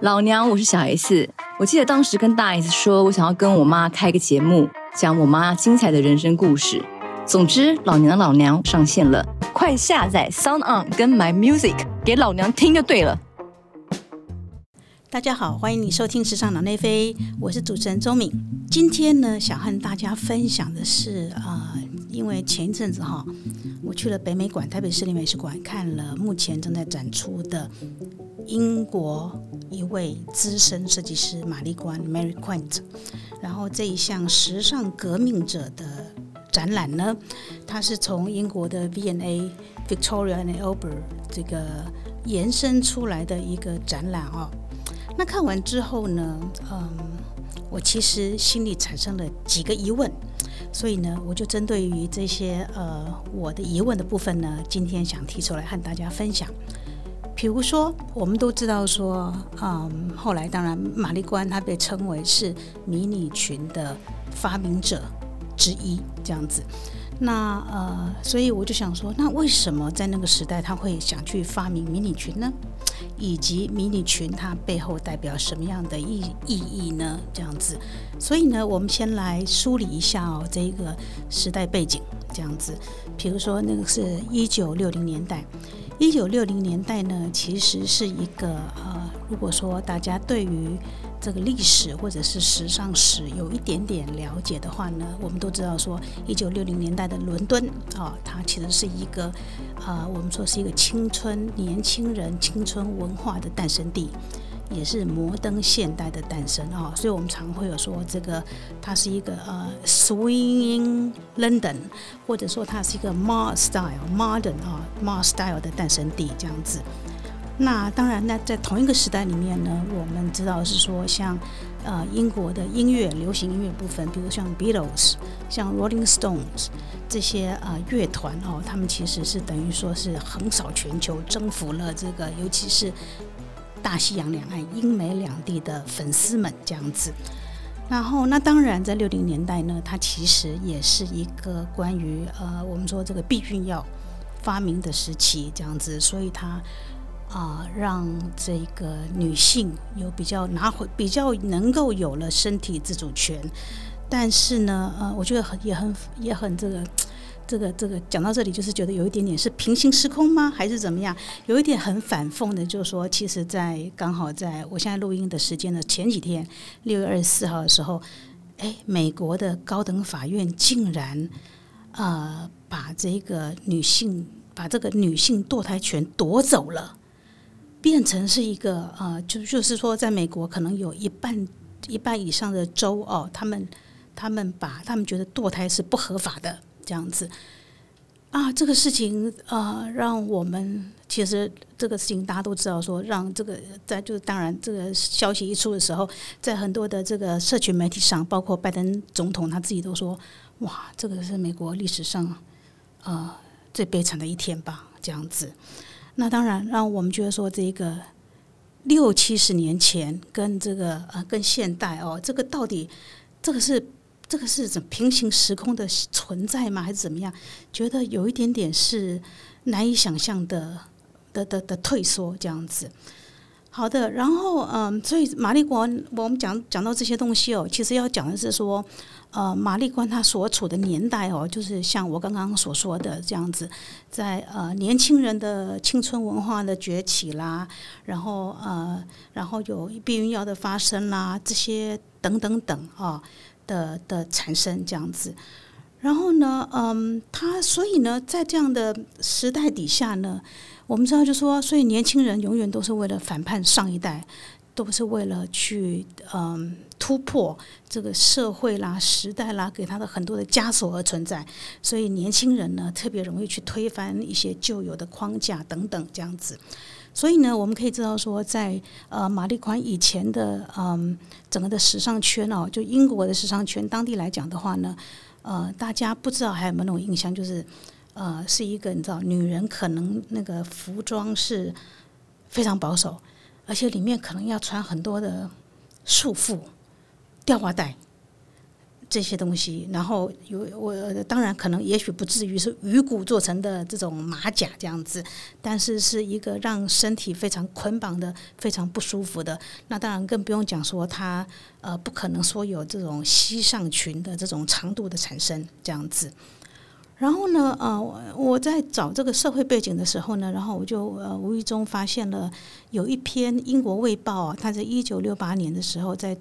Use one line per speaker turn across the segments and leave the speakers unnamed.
老娘，我是小 S。我记得当时跟大 S 说，我想要跟我妈开个节目，讲我妈精彩的人生故事。总之，老娘的老娘上线了，快下载 Sound On 跟 My Music 给老娘听就对了。
大家好，欢迎你收听《时尚脑内飞》，我是主持人周敏。今天呢，想和大家分享的是啊，因为前一阵子哈，我去了北美馆、台北市立美术馆，看了目前正在展出的英国一位资深设计师玛丽关 Mary Quant，然后这一项时尚革命者的。展览呢，它是从英国的 V&A Victoria and Albert 这个延伸出来的一个展览哦。那看完之后呢，嗯，我其实心里产生了几个疑问，所以呢，我就针对于这些呃我的疑问的部分呢，今天想提出来和大家分享。比如说，我们都知道说，嗯，后来当然玛丽关她被称为是迷你裙的发明者。之一这样子，那呃，所以我就想说，那为什么在那个时代他会想去发明迷你裙呢？以及迷你裙它背后代表什么样的意意义呢？这样子，所以呢，我们先来梳理一下哦，这个时代背景这样子。比如说，那个是一九六零年代，一九六零年代呢，其实是一个呃，如果说大家对于这个历史或者是时尚史有一点点了解的话呢，我们都知道说，一九六零年代的伦敦啊，它其实是一个啊，我们说是一个青春年轻人青春文化的诞生地，也是摩登现代的诞生啊，所以我们常会有说这个它是一个呃 swinging London，或者说它是一个 Mar style modern 啊 Mar style 的诞生地这样子。那当然，那在同一个时代里面呢，我们知道是说，像呃英国的音乐流行音乐部分，比如像 Beatles、像 Rolling Stones 这些呃乐团哦，他们其实是等于说是横扫全球，征服了这个尤其是大西洋两岸英美两地的粉丝们这样子。然后，那当然在六零年代呢，它其实也是一个关于呃我们说这个避孕药发明的时期这样子，所以它。啊，让这个女性有比较拿回、比较能够有了身体自主权，但是呢，呃，我觉得很也很也很这个这个这个讲到这里，就是觉得有一点点是平行时空吗？还是怎么样？有一点很反讽的，就是说，其实，在刚好在我现在录音的时间的前几天，六月二十四号的时候，哎，美国的高等法院竟然呃把这个女性把这个女性堕胎权夺走了。变成是一个呃，就就是说，在美国可能有一半一半以上的州哦，他们他们把他们觉得堕胎是不合法的这样子啊，这个事情呃，让我们其实这个事情大家都知道，说让这个在就是当然这个消息一出的时候，在很多的这个社群媒体上，包括拜登总统他自己都说，哇，这个是美国历史上呃最悲惨的一天吧，这样子。那当然，让我们觉得说，这个六七十年前跟这个呃，跟现代哦，这个到底这个是这个是怎平行时空的存在吗？还是怎么样？觉得有一点点是难以想象的的的的退缩这样子。好的，然后嗯，所以玛丽国我们讲讲到这些东西哦，其实要讲的是说。呃，玛丽关他所处的年代哦，就是像我刚刚所说的这样子，在呃年轻人的青春文化的崛起啦，然后呃，然后有避孕药的发生啦，这些等等等啊的的产生这样子，然后呢，嗯，他所以呢，在这样的时代底下呢，我们知道就说，所以年轻人永远都是为了反叛上一代。都是为了去嗯突破这个社会啦、时代啦给他的很多的枷锁而存在，所以年轻人呢特别容易去推翻一些旧有的框架等等这样子。所以呢，我们可以知道说，在呃玛丽款以前的嗯整个的时尚圈哦，就英国的时尚圈当地来讲的话呢，呃，大家不知道还有没有那种印象，就是呃是一个你知道女人可能那个服装是非常保守。而且里面可能要穿很多的束缚、吊花带，这些东西，然后有我当然可能也许不至于是鱼骨做成的这种马甲这样子，但是是一个让身体非常捆绑的、非常不舒服的。那当然更不用讲说它呃不可能说有这种膝上裙的这种长度的产生这样子。然后呢，呃，我在找这个社会背景的时候呢，然后我就呃无意中发现了有一篇英国卫报啊，它在一九六八年的时候在。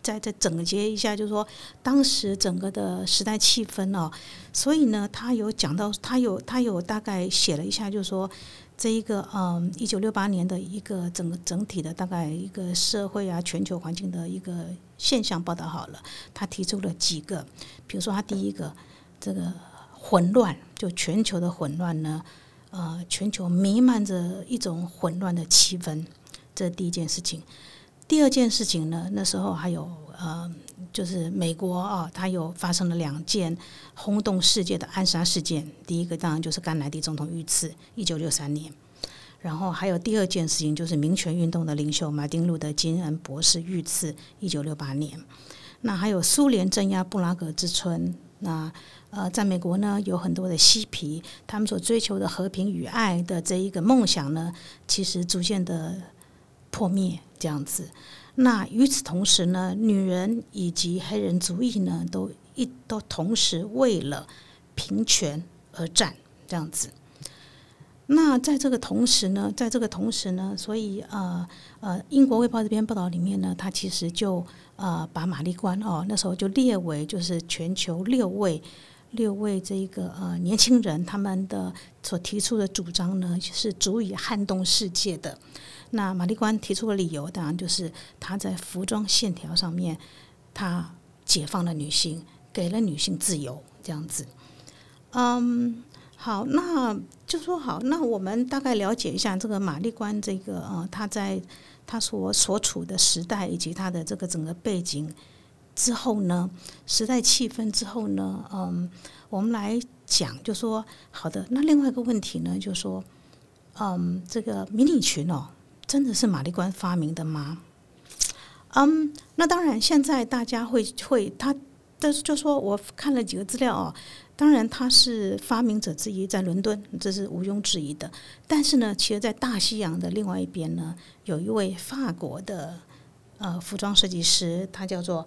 在在总结一下，就是说当时整个的时代气氛哦，所以呢，他有讲到，他有他有大概写了一下，就是说这一个嗯，一九六八年的一个整个整体的大概一个社会啊，全球环境的一个现象报道好了。他提出了几个，比如说他第一个这个混乱，就全球的混乱呢，呃，全球弥漫着一种混乱的气氛，这第一件事情。第二件事情呢，那时候还有呃，就是美国啊，它有发生了两件轰动世界的暗杀事件。第一个当然就是甘乃迪总统遇刺，一九六三年。然后还有第二件事情，就是民权运动的领袖马丁路德金恩博士遇刺，一九六八年。那还有苏联镇压布拉格之春。那呃，在美国呢，有很多的嬉皮，他们所追求的和平与爱的这一个梦想呢，其实逐渐的破灭。这样子，那与此同时呢，女人以及黑人族裔呢，都一都同时为了平权而战。这样子，那在这个同时呢，在这个同时呢，所以呃呃，英国卫报这篇报道里面呢，它其实就呃把玛丽关哦，那时候就列为就是全球六位六位这个呃年轻人他们的所提出的主张呢，是足以撼动世界的。那玛丽关提出的理由，当然就是她在服装线条上面，她解放了女性，给了女性自由，这样子。嗯，好，那就说好，那我们大概了解一下这个玛丽关这个呃，他在他所所处的时代以及他的这个整个背景之后呢，时代气氛之后呢，嗯，我们来讲，就说好的。那另外一个问题呢，就说，嗯，这个迷你裙哦。真的是玛丽关发明的吗？嗯，那当然，现在大家会会他，但是就说我看了几个资料哦，当然他是发明者之一，在伦敦，这是毋庸置疑的。但是呢，其实，在大西洋的另外一边呢，有一位法国的呃服装设计师，他叫做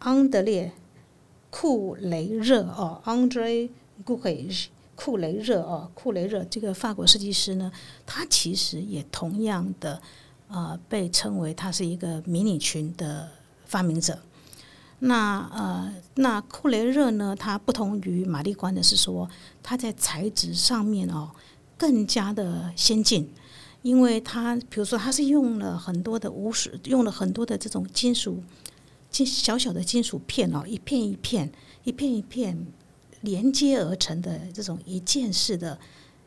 安德烈库雷热哦，Andre g u e 库雷热哦，库雷热这个法国设计师呢，他其实也同样的呃被称为他是一个迷你裙的发明者。那呃，那库雷热呢，它不同于玛丽关的是说，它在材质上面哦更加的先进，因为它比如说它是用了很多的无属，用了很多的这种金属金小小的金属片哦，一片一片，一片一片。连接而成的这种一件式的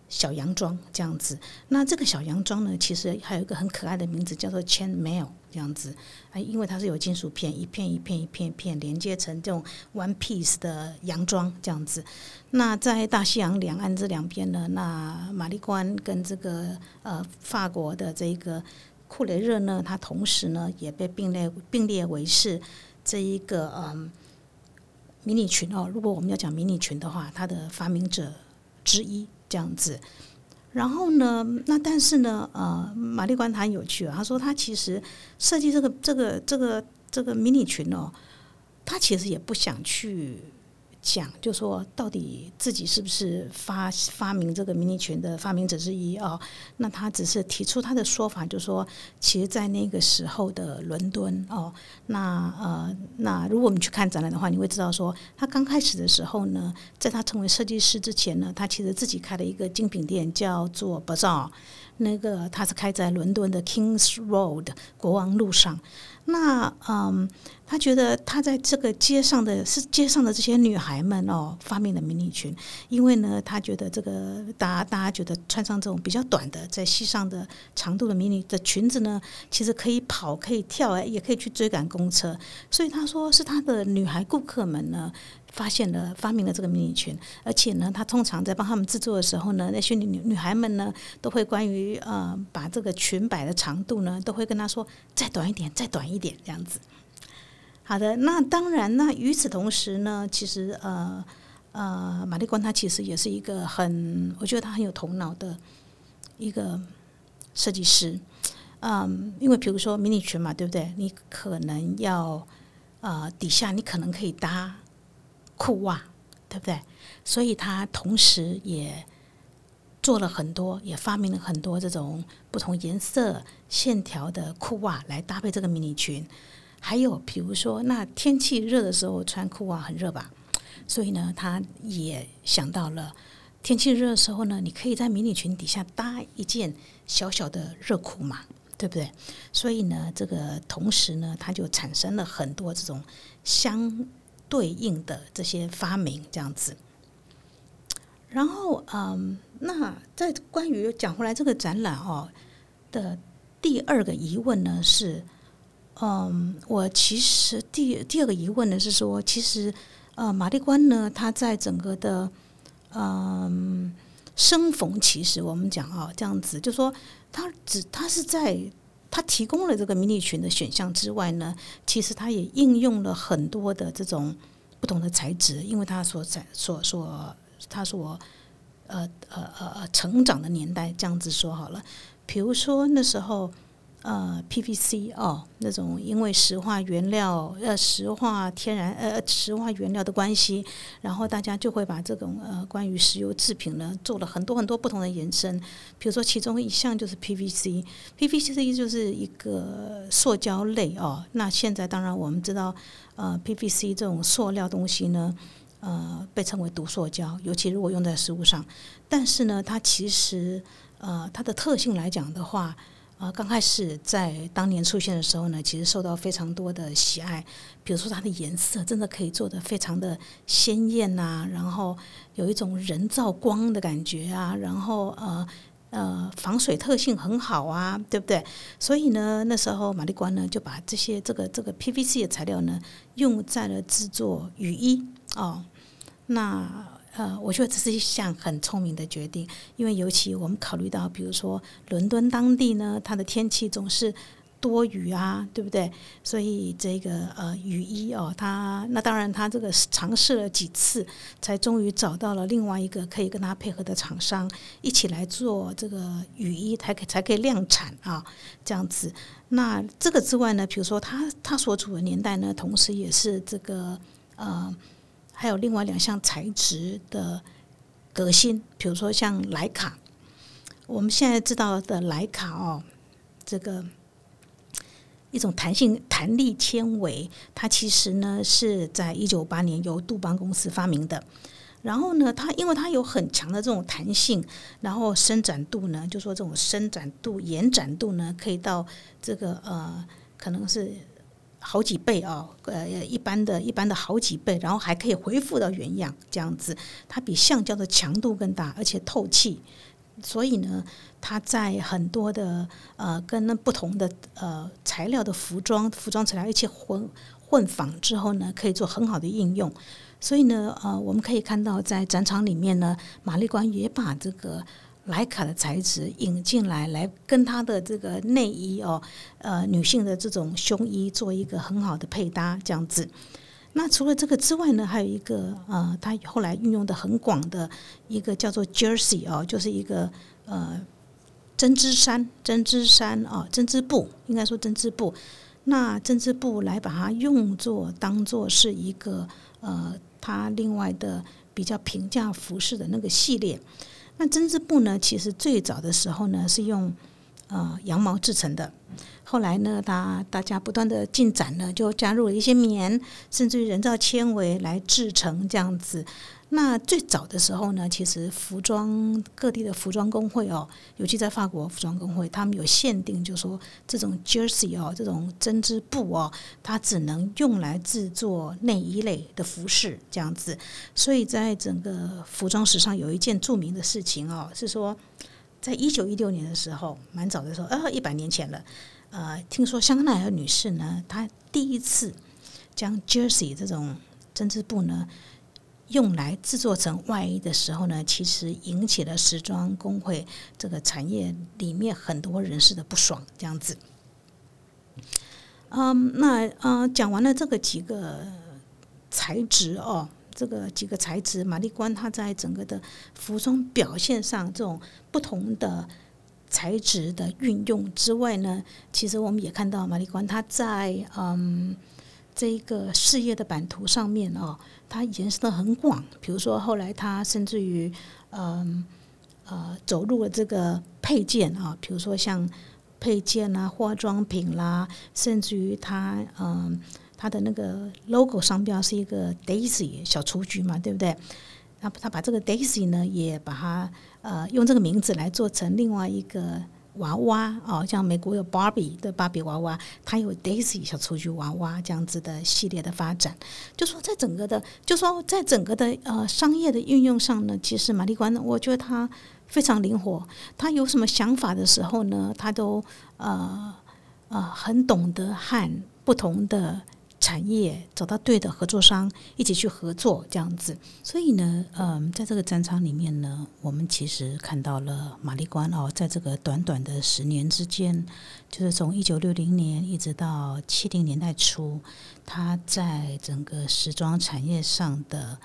小洋装，这样子。那这个小洋装呢，其实还有一个很可爱的名字，叫做 chain mail，这样子。啊，因为它是有金属片，一片一片一片一片连接成这种 one piece 的洋装，这样子。那在大西洋两岸这两边呢，那玛丽关跟这个呃法国的这个库雷热呢，它同时呢也被并列并列为是这一个嗯。迷你裙哦，如果我们要讲迷你裙的话，它的发明者之一这样子。然后呢，那但是呢，呃，玛丽关他很有趣啊，他说他其实设计这个这个这个这个迷你裙哦，他其实也不想去。讲就说到底自己是不是发发明这个迷你裙的发明者之一哦？那他只是提出他的说法，就说其实，在那个时候的伦敦哦，那呃，那如果我们去看展览的话，你会知道说，他刚开始的时候呢，在他成为设计师之前呢，他其实自己开了一个精品店，叫做 Bazaar，那个他是开在伦敦的 Kings Road 国王路上。那嗯，他觉得他在这个街上的是街上的这些女孩们哦，发明的迷你裙，因为呢，他觉得这个大家大家觉得穿上这种比较短的在膝上的长度的迷你的裙子呢，其实可以跑可以跳哎，也可以去追赶公车，所以他说是他的女孩顾客们呢。发现了发明了这个迷你裙，而且呢，他通常在帮他们制作的时候呢，那些女女孩们呢，都会关于呃把这个裙摆的长度呢，都会跟他说再短一点，再短一点这样子。好的，那当然，那与此同时呢，其实呃呃，玛丽关她其实也是一个很，我觉得她很有头脑的一个设计师。嗯，因为比如说迷你裙嘛，对不对？你可能要呃底下你可能可以搭裤袜，对不对？所以他同时也做了很多，也发明了很多这种不同颜色线条的裤袜来搭配这个迷你裙。还有比如说，那天气热的时候穿裤袜很热吧？所以呢，他也想到了天气热的时候呢，你可以在迷你裙底下搭一件小小的热裤嘛。对不对？所以呢，这个同时呢，它就产生了很多这种相对应的这些发明，这样子。然后，嗯，那在关于讲回来这个展览哦的第二个疑问呢是，嗯，我其实第第二个疑问呢是说，其实呃，马丽关呢，它在整个的嗯。生逢其时，我们讲啊，这样子就说，他只他是在他提供了这个迷你裙的选项之外呢，其实他也应用了很多的这种不同的材质，因为他所在所所他所呃呃呃成长的年代，这样子说好了，比如说那时候。呃，PVC 哦，那种因为石化原料呃石化天然呃石化原料的关系，然后大家就会把这种呃关于石油制品呢做了很多很多不同的延伸，比如说其中一项就是 PVC，PVC 就是一个塑胶类哦。那现在当然我们知道呃 PVC 这种塑料东西呢呃被称为毒塑胶，尤其如果用在食物上，但是呢它其实呃它的特性来讲的话。啊，刚开始在当年出现的时候呢，其实受到非常多的喜爱。比如说它的颜色真的可以做的非常的鲜艳呐，然后有一种人造光的感觉啊，然后呃呃防水特性很好啊，对不对？所以呢，那时候玛丽关呢就把这些这个这个 PVC 的材料呢用在了制作雨衣哦，那。呃，我觉得这是一项很聪明的决定，因为尤其我们考虑到，比如说伦敦当地呢，它的天气总是多雨啊，对不对？所以这个呃雨衣哦，它那当然它这个尝试了几次，才终于找到了另外一个可以跟它配合的厂商，一起来做这个雨衣，才可才可以量产啊，这样子。那这个之外呢，比如说它它所处的年代呢，同时也是这个呃。还有另外两项材质的革新，比如说像莱卡，我们现在知道的莱卡哦，这个一种弹性弹力纤维，它其实呢是在一九八年由杜邦公司发明的。然后呢，它因为它有很强的这种弹性，然后伸展度呢，就说这种伸展度、延展度呢，可以到这个呃，可能是。好几倍哦，呃，一般的一般的好几倍，然后还可以恢复到原样，这样子，它比橡胶的强度更大，而且透气，所以呢，它在很多的呃跟那不同的呃材料的服装服装材料一起混混纺之后呢，可以做很好的应用。所以呢，呃，我们可以看到在展场里面呢，玛丽官也把这个。莱卡的材质引进来，来跟它的这个内衣哦，呃，女性的这种胸衣做一个很好的配搭，这样子。那除了这个之外呢，还有一个呃，它后来运用的很广的一个叫做 jersey 哦，就是一个呃针织衫、针织衫啊、针织布，应该说针织布。那针织布来把它用作当做是一个呃，它另外的比较平价服饰的那个系列。那针织布呢？其实最早的时候呢，是用呃羊毛制成的。后来呢，大大家不断的进展呢，就加入了一些棉，甚至于人造纤维来制成这样子。那最早的时候呢，其实服装各地的服装工会哦，尤其在法国服装工会，他们有限定，就说这种 jersey 哦，这种针织布哦，它只能用来制作内衣类的服饰这样子。所以在整个服装史上，有一件著名的事情哦，是说，在一九一六年的时候，蛮早的时候，呃，一百年前了。呃，听说香奈儿女士呢，她第一次将 jersey 这种针织布呢。用来制作成外衣的时候呢，其实引起了时装工会这个产业里面很多人士的不爽。这样子，嗯，那嗯，讲完了这个几个材质哦，这个几个材质，玛丽冠它在整个的服装表现上这种不同的材质的运用之外呢，其实我们也看到玛丽冠它在嗯这一个事业的版图上面哦，它延伸的很广。比如说后来它甚至于嗯呃走入了这个配件啊，比如说像配件啦、化妆品啦，甚至于它嗯。它的那个 logo 商标是一个 Daisy 小雏菊嘛，对不对？那他把这个 Daisy 呢，也把它呃用这个名字来做成另外一个娃娃哦，像美国有 Barbie 的芭比娃娃，它有 Daisy 小雏菊娃娃这样子的系列的发展。就说在整个的，就说在整个的呃商业的运用上呢，其实玛丽关呢，我觉得它非常灵活。他有什么想法的时候呢，他都呃呃很懂得和不同的。产业找到对的合作商，一起去合作这样子。所以呢，嗯，在这个展场里面呢，我们其实看到了玛丽关哦，在这个短短的十年之间，就是从一九六零年一直到七零年代初，他在整个时装产业上的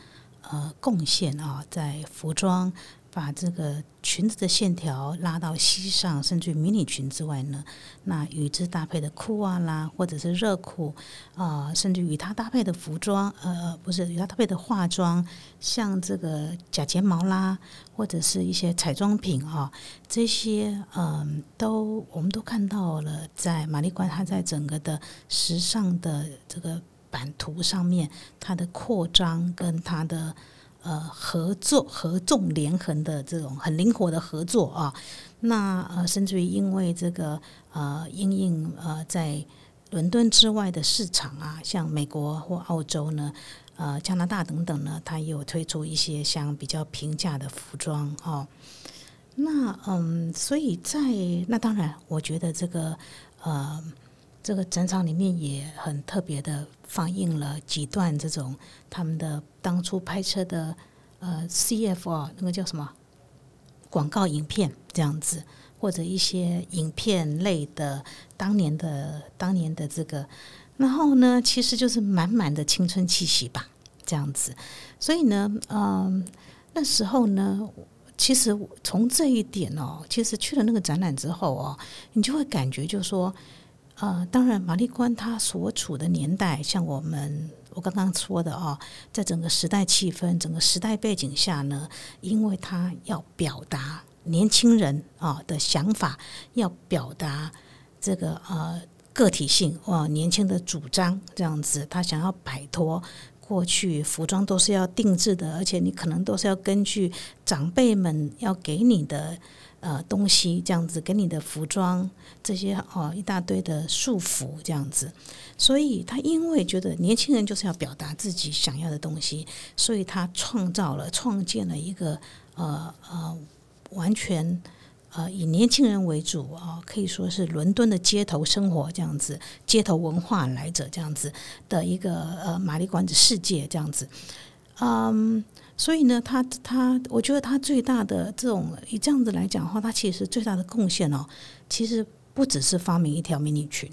呃贡献啊，在服装。把这个裙子的线条拉到膝上，甚至于迷你裙之外呢，那与之搭配的裤袜啦，或者是热裤啊，甚至与它搭配的服装，呃，不是与它搭配的化妆，像这个假睫毛啦，或者是一些彩妆品啊，这些嗯，都我们都看到了，在玛丽冠它在整个的时尚的这个版图上面，它的扩张跟它的。呃，合作、合纵连横的这种很灵活的合作啊，那呃，甚至于因为这个呃，因应呃，在伦敦之外的市场啊，像美国或澳洲呢，呃，加拿大等等呢，它也有推出一些像比较平价的服装哦。那嗯，所以在那当然，我觉得这个呃。这个展场里面也很特别的放映了几段这种他们的当初拍摄的呃 CF 啊，那个叫什么广告影片这样子，或者一些影片类的当年的当年的这个，然后呢，其实就是满满的青春气息吧，这样子。所以呢，嗯，那时候呢，其实从这一点哦，其实去了那个展览之后哦，你就会感觉就是说。呃，当然，玛丽关他所处的年代，像我们我刚刚说的哦，在整个时代气氛、整个时代背景下呢，因为他要表达年轻人啊的想法，要表达这个呃个体性哇，年轻的主张这样子，他想要摆脱过去服装都是要定制的，而且你可能都是要根据长辈们要给你的。呃，东西这样子给你的服装这些哦，一大堆的束缚这样子，所以他因为觉得年轻人就是要表达自己想要的东西，所以他创造了创建了一个呃呃完全呃以年轻人为主啊，可以说是伦敦的街头生活这样子，街头文化来者这样子的一个呃玛丽馆子世界这样子，嗯。所以呢，他他，我觉得他最大的这种以这样子来讲的话，他其实最大的贡献哦，其实不只是发明一条迷你裙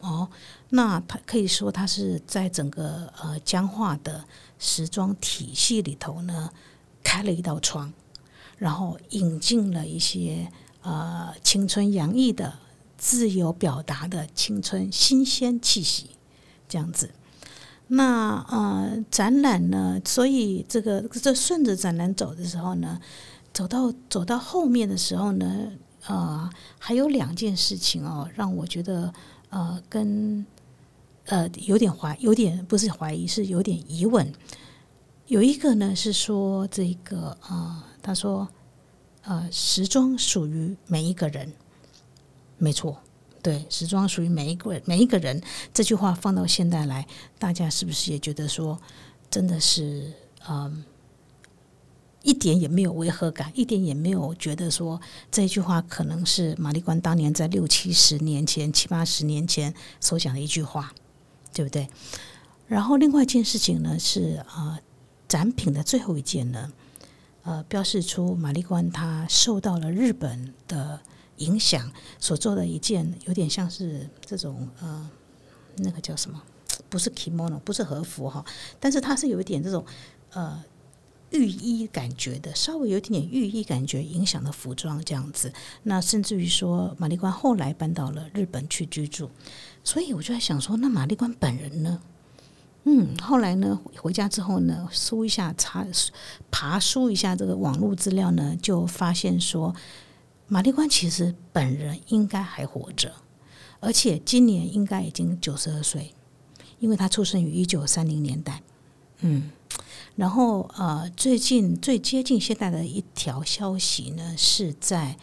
哦，那他可以说他是在整个呃僵化的时装体系里头呢，开了一道窗，然后引进了一些呃青春洋溢的、自由表达的青春新鲜气息，这样子。那呃，展览呢？所以这个这顺着展览走的时候呢，走到走到后面的时候呢，呃，还有两件事情哦，让我觉得呃，跟呃有点怀，有点不是怀疑，是有点疑问。有一个呢是说这个呃，他说呃，时装属于每一个人，没错。对，时装属于每一个人每一个人。这句话放到现代来，大家是不是也觉得说，真的是嗯，一点也没有违和感，一点也没有觉得说这句话可能是玛丽官当年在六七十年前、七八十年前所讲的一句话，对不对？然后另外一件事情呢是啊，展品的最后一件呢，呃，标示出玛丽官他受到了日本的。影响所做的一件有点像是这种呃那个叫什么？不是 kimono，不是和服哈，但是它是有一点这种呃寓意感觉的，稍微有一点点寓意感觉影响的服装这样子。那甚至于说，玛丽关后来搬到了日本去居住，所以我就在想说，那玛丽关本人呢？嗯，后来呢，回家之后呢，搜一下查爬书一下这个网络资料呢，就发现说，玛丽关其实本人应该还活着，而且今年应该已经九十二岁。因为他出生于一九三零年代，嗯，然后呃，最近最接近现代的一条消息呢，是在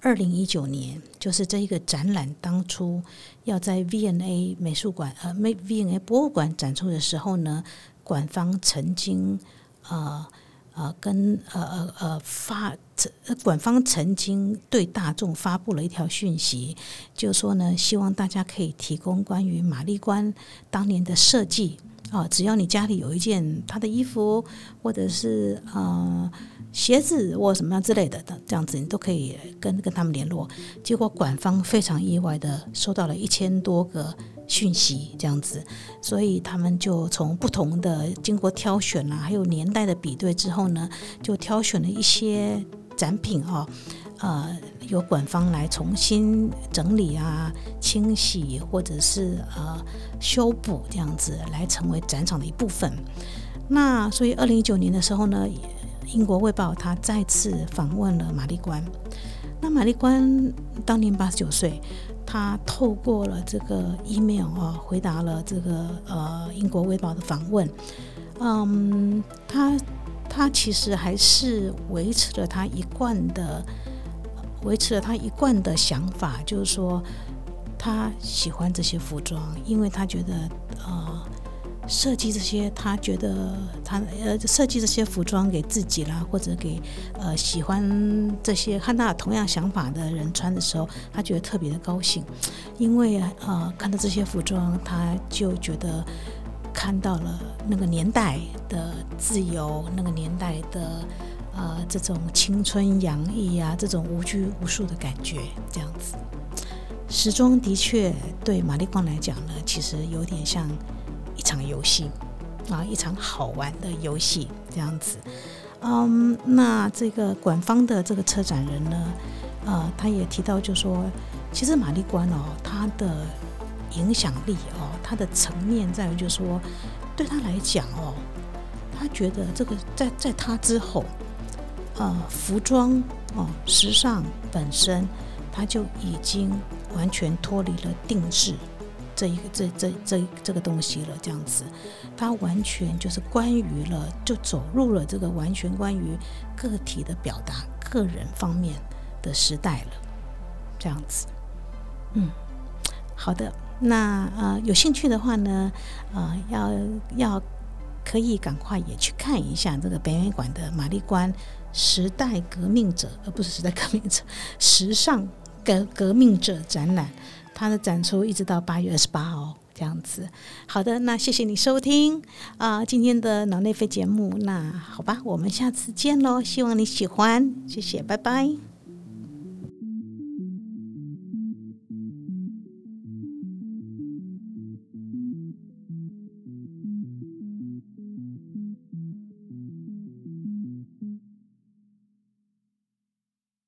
二零一九年，就是这一个展览当初要在 V N A 美术馆呃美 V&A 博物馆展出的时候呢，馆方曾经呃。呃，跟呃呃呃发，管方曾经对大众发布了一条讯息，就说呢，希望大家可以提供关于玛丽关当年的设计啊，只要你家里有一件他的衣服，或者是呃鞋子或什么样之类的的这样子，你都可以跟跟他们联络。结果管方非常意外的收到了一千多个。讯息这样子，所以他们就从不同的经过挑选啊，还有年代的比对之后呢，就挑选了一些展品哦，呃，由馆方来重新整理啊、清洗或者是呃修补这样子，来成为展场的一部分。那所以二零一九年的时候呢，英国卫报他再次访问了玛丽关，那玛丽关当年八十九岁。他透过了这个 email 啊，回答了这个呃英国卫报的访问。嗯，他他其实还是维持了他一贯的，维持了他一贯的想法，就是说他喜欢这些服装，因为他觉得呃。设计这些，他觉得他呃设计这些服装给自己啦，或者给呃喜欢这些和他同样想法的人穿的时候，他觉得特别的高兴，因为呃看到这些服装，他就觉得看到了那个年代的自由，那个年代的呃这种青春洋溢啊，这种无拘无束的感觉，这样子。时装的确对玛丽光来讲呢，其实有点像。一场游戏啊，一场好玩的游戏这样子。嗯，那这个馆方的这个车展人呢，呃，他也提到，就说其实玛丽关哦，他的影响力哦，它的层面在于，就是说对他来讲哦，他觉得这个在在他之后，呃，服装哦，时尚本身，他就已经完全脱离了定制。这一个这这这这个东西了，这样子，他完全就是关于了，就走入了这个完全关于个体的表达、个人方面的时代了，这样子。嗯，好的，那呃有兴趣的话呢，呃要要可以赶快也去看一下这个北美馆的玛丽关时代革命者，而不是时代革命者，时尚革革命者展览。它的展出一直到八月二十八号这样子。好的，那谢谢你收听啊今天的脑内飞节目。那好吧，我们下次见喽，希望你喜欢，谢谢，拜拜。